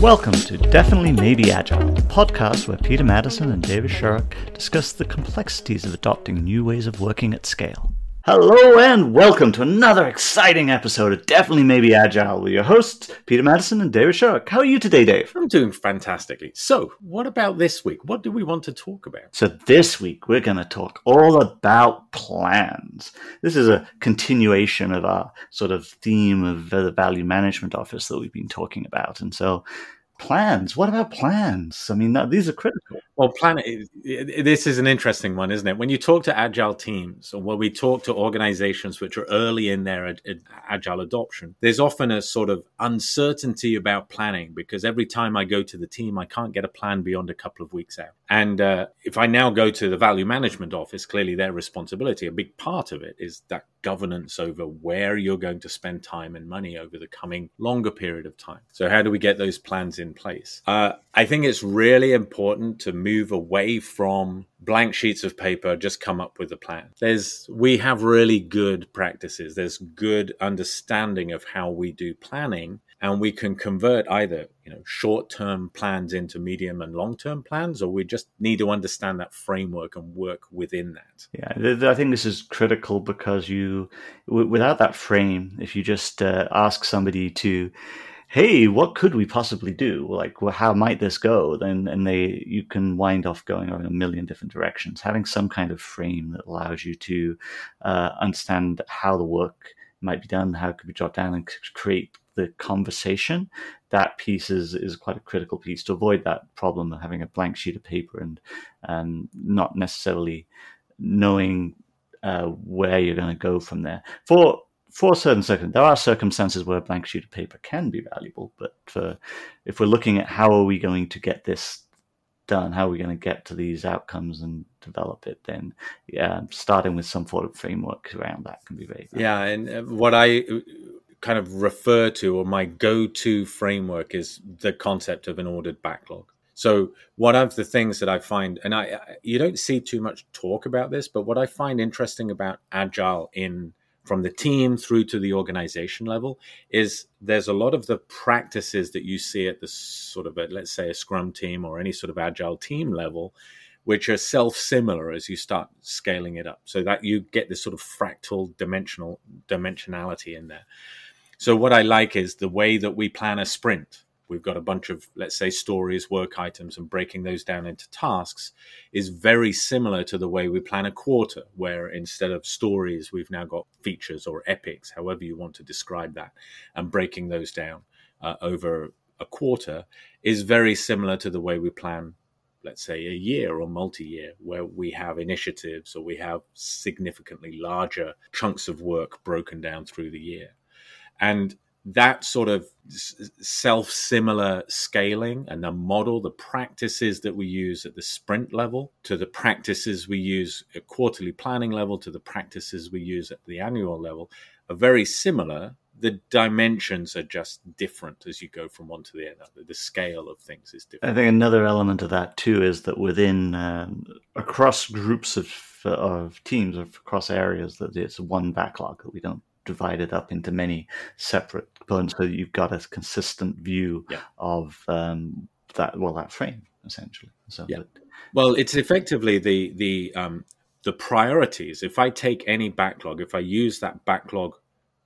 Welcome to Definitely Maybe Agile, the podcast where Peter Madison and David Sharrock discuss the complexities of adopting new ways of working at scale. Hello and welcome to another exciting episode of Definitely Maybe Agile with your hosts, Peter Madison and David Sharrock. How are you today, Dave? I'm doing fantastically. So, what about this week? What do we want to talk about? So, this week we're going to talk all about plans. This is a continuation of our sort of theme of the value management office that we've been talking about. And so, plans. What about plans? I mean, these are critical. Well, plan. This is an interesting one, isn't it? When you talk to agile teams, or when we talk to organizations which are early in their agile adoption, there's often a sort of uncertainty about planning because every time I go to the team, I can't get a plan beyond a couple of weeks out. And uh, if I now go to the value management office, clearly their responsibility, a big part of it, is that governance over where you're going to spend time and money over the coming longer period of time. So, how do we get those plans in place? Uh, I think it's really important to move away from blank sheets of paper, just come up with a plan. There's we have really good practices. There's good understanding of how we do planning and we can convert either you know short-term plans into medium and long-term plans or we just need to understand that framework and work within that. Yeah i think this is critical because you without that frame if you just uh, ask somebody to hey what could we possibly do? Like well, how might this go? then and they you can wind off going in a million different directions. Having some kind of frame that allows you to uh, understand how the work might be done how it could be dropped down and create the conversation, that piece is, is quite a critical piece to avoid that problem of having a blank sheet of paper and um, not necessarily knowing uh, where you're going to go from there. For for certain circumstances, there are circumstances where a blank sheet of paper can be valuable, but for, if we're looking at how are we going to get this done, how are we going to get to these outcomes and develop it, then yeah, starting with some sort of framework around that can be very valuable. Yeah, and uh, what I kind of refer to or my go-to framework is the concept of an ordered backlog. So one of the things that I find, and I, you don't see too much talk about this, but what I find interesting about agile in from the team through to the organization level is there's a lot of the practices that you see at the sort of a, let's say a scrum team or any sort of agile team level which are self similar as you start scaling it up so that you get this sort of fractal dimensional dimensionality in there so what I like is the way that we plan a sprint. We've got a bunch of, let's say, stories, work items, and breaking those down into tasks is very similar to the way we plan a quarter, where instead of stories, we've now got features or epics, however you want to describe that, and breaking those down uh, over a quarter is very similar to the way we plan let's say a year or multi-year where we have initiatives or we have significantly larger chunks of work broken down through the year and that sort of self similar scaling and the model, the practices that we use at the sprint level to the practices we use at quarterly planning level to the practices we use at the annual level are very similar. The dimensions are just different as you go from one to the other. The scale of things is different. I think another element of that too is that within um, across groups of of teams across areas that it's one backlog that we don't divided up into many separate components so you've got a consistent view yeah. of um, that well that frame essentially so yeah. But, well it's effectively the the um, the priorities if i take any backlog if i use that backlog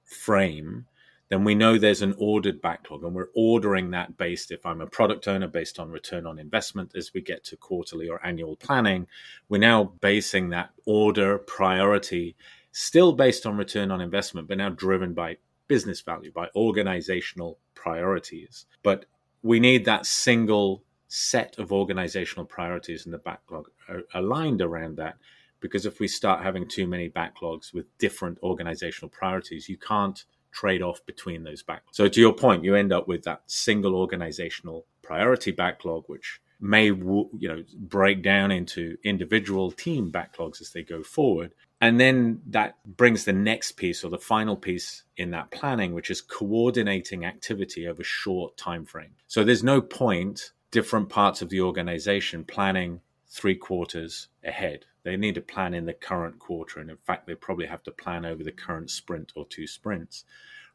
frame then we know there's an ordered backlog and we're ordering that based if i'm a product owner based on return on investment as we get to quarterly or annual planning we're now basing that order priority still based on return on investment, but now driven by business value, by organizational priorities. But we need that single set of organizational priorities in the backlog aligned around that. Because if we start having too many backlogs with different organizational priorities, you can't trade off between those backlogs. So, to your point, you end up with that single organizational priority backlog, which may you know break down into individual team backlogs as they go forward and then that brings the next piece or the final piece in that planning, which is coordinating activity over short time frame. So there's no point different parts of the organization planning three quarters ahead. They need to plan in the current quarter. And in fact, they probably have to plan over the current sprint or two sprints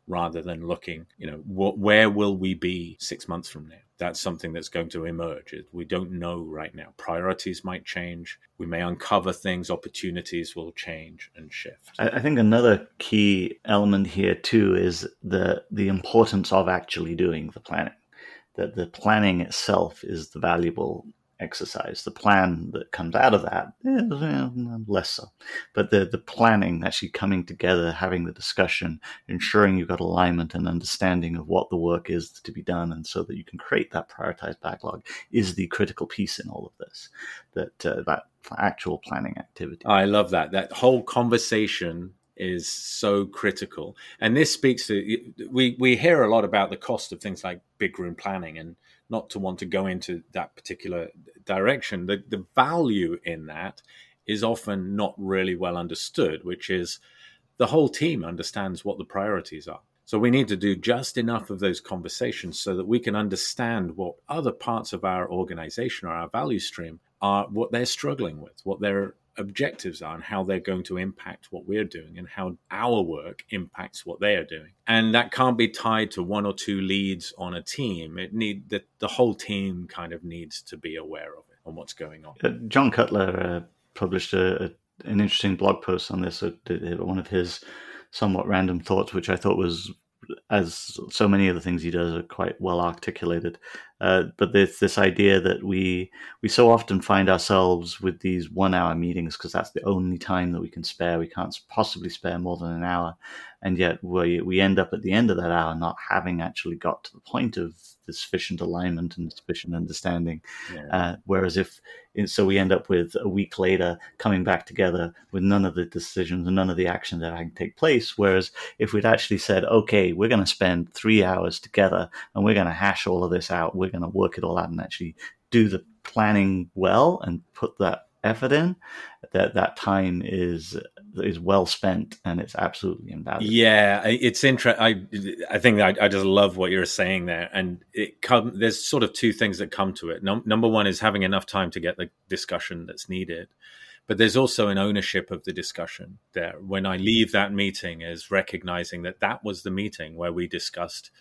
rather than looking, you know, wh- where will we be six months from now? That's something that's going to emerge. We don't know right now. Priorities might change. We may uncover things. Opportunities will change and shift. I think another key element here too is the the importance of actually doing the planning. That the planning itself is the valuable exercise. The plan that comes out of that is less so. But the, the planning, actually coming together, having the discussion, ensuring you've got alignment and understanding of what the work is to be done, and so that you can create that prioritized backlog is the critical piece in all of this. That uh, that actual planning activity. I love that. That whole conversation is so critical. And this speaks to we we hear a lot about the cost of things like big room planning and not to want to go into that particular direction. The, the value in that is often not really well understood, which is the whole team understands what the priorities are. So we need to do just enough of those conversations so that we can understand what other parts of our organization or our value stream are, what they're struggling with, what they're objectives are and how they're going to impact what we're doing and how our work impacts what they are doing. And that can't be tied to one or two leads on a team. It need the, the whole team kind of needs to be aware of it and what's going on. Uh, John Cutler uh, published a, a, an interesting blog post on this. Uh, one of his somewhat random thoughts, which I thought was as so many of the things he does are quite well articulated. Uh, but there's this idea that we we so often find ourselves with these one hour meetings because that's the only time that we can spare. We can't possibly spare more than an hour, and yet we we end up at the end of that hour not having actually got to the point of sufficient alignment and sufficient understanding. Yeah. Uh, whereas if so, we end up with a week later coming back together with none of the decisions and none of the action that can take place. Whereas if we'd actually said, okay, we're going to spend three hours together and we're going to hash all of this out, we're going to work it all out and actually do the planning well and put that effort in, that that time is is well spent and it's absolutely invaluable. Yeah, it's interesting. I I think I, I, just love what you're saying there, and it come. There's sort of two things that come to it. Number one is having enough time to get the discussion that's needed, but there's also an ownership of the discussion there. When I leave that meeting, is recognizing that that was the meeting where we discussed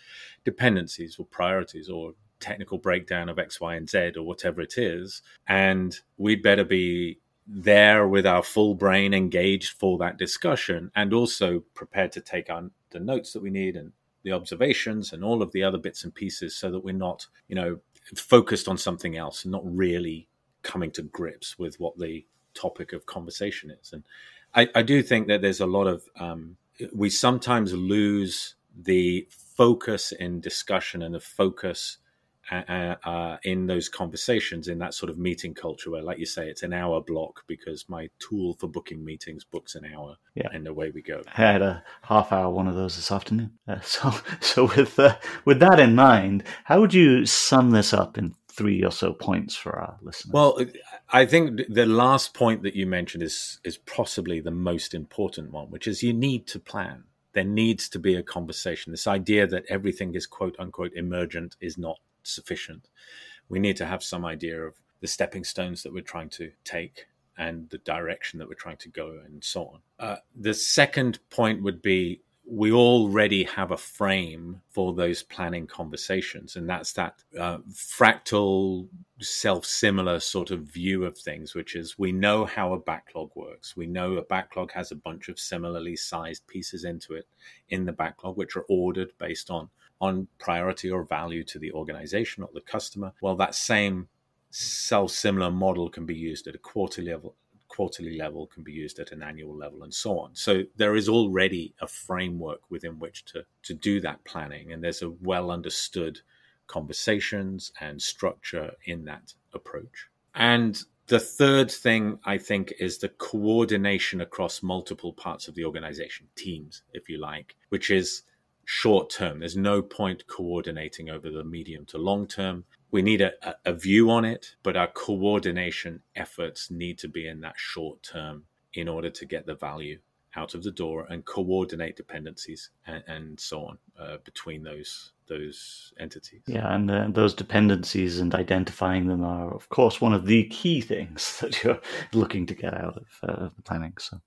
dependencies or priorities or technical breakdown of X, Y, and Z or whatever it is. And we'd better be there with our full brain engaged for that discussion and also prepared to take on the notes that we need and the observations and all of the other bits and pieces so that we're not, you know, focused on something else and not really coming to grips with what the topic of conversation is. And I, I do think that there's a lot of, um, we sometimes lose the focus in discussion and the focus uh, uh, in those conversations in that sort of meeting culture where like you say it's an hour block because my tool for booking meetings books an hour yeah. and away we go i had a half hour one of those this afternoon uh, so so with uh, with that in mind how would you sum this up in three or so points for our listeners well i think the last point that you mentioned is is possibly the most important one which is you need to plan there needs to be a conversation. This idea that everything is quote unquote emergent is not sufficient. We need to have some idea of the stepping stones that we're trying to take and the direction that we're trying to go and so on. Uh, the second point would be we already have a frame for those planning conversations, and that's that uh, fractal, self similar sort of view of things, which is we know how a backlog works. We know a backlog has a bunch of similarly sized pieces into it in the backlog, which are ordered based on on priority or value to the organization or the customer. Well, that same self similar model can be used at a quarterly level quarterly level can be used at an annual level and so on so there is already a framework within which to to do that planning and there's a well understood conversations and structure in that approach and the third thing I think is the coordination across multiple parts of the organization, teams, if you like, which is short term. There's no point coordinating over the medium to long term. We need a, a view on it, but our coordination efforts need to be in that short term in order to get the value out of the door and coordinate dependencies and, and so on uh, between those those entities. Yeah, and uh, those dependencies and identifying them are, of course, one of the key things that you're looking to get out of uh, the planning. So,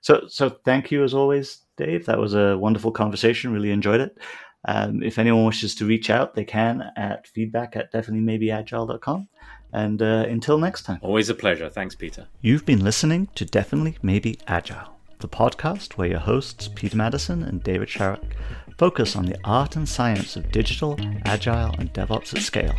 so, so thank you as always, Dave. That was a wonderful conversation. Really enjoyed it. Um, if anyone wishes to reach out, they can at feedback at definitelymaybeagile.com. And uh, until next time. Always a pleasure. Thanks, Peter. You've been listening to Definitely Maybe Agile, the podcast where your hosts, Peter Madison and David Sharrock, focus on the art and science of digital, agile, and DevOps at scale.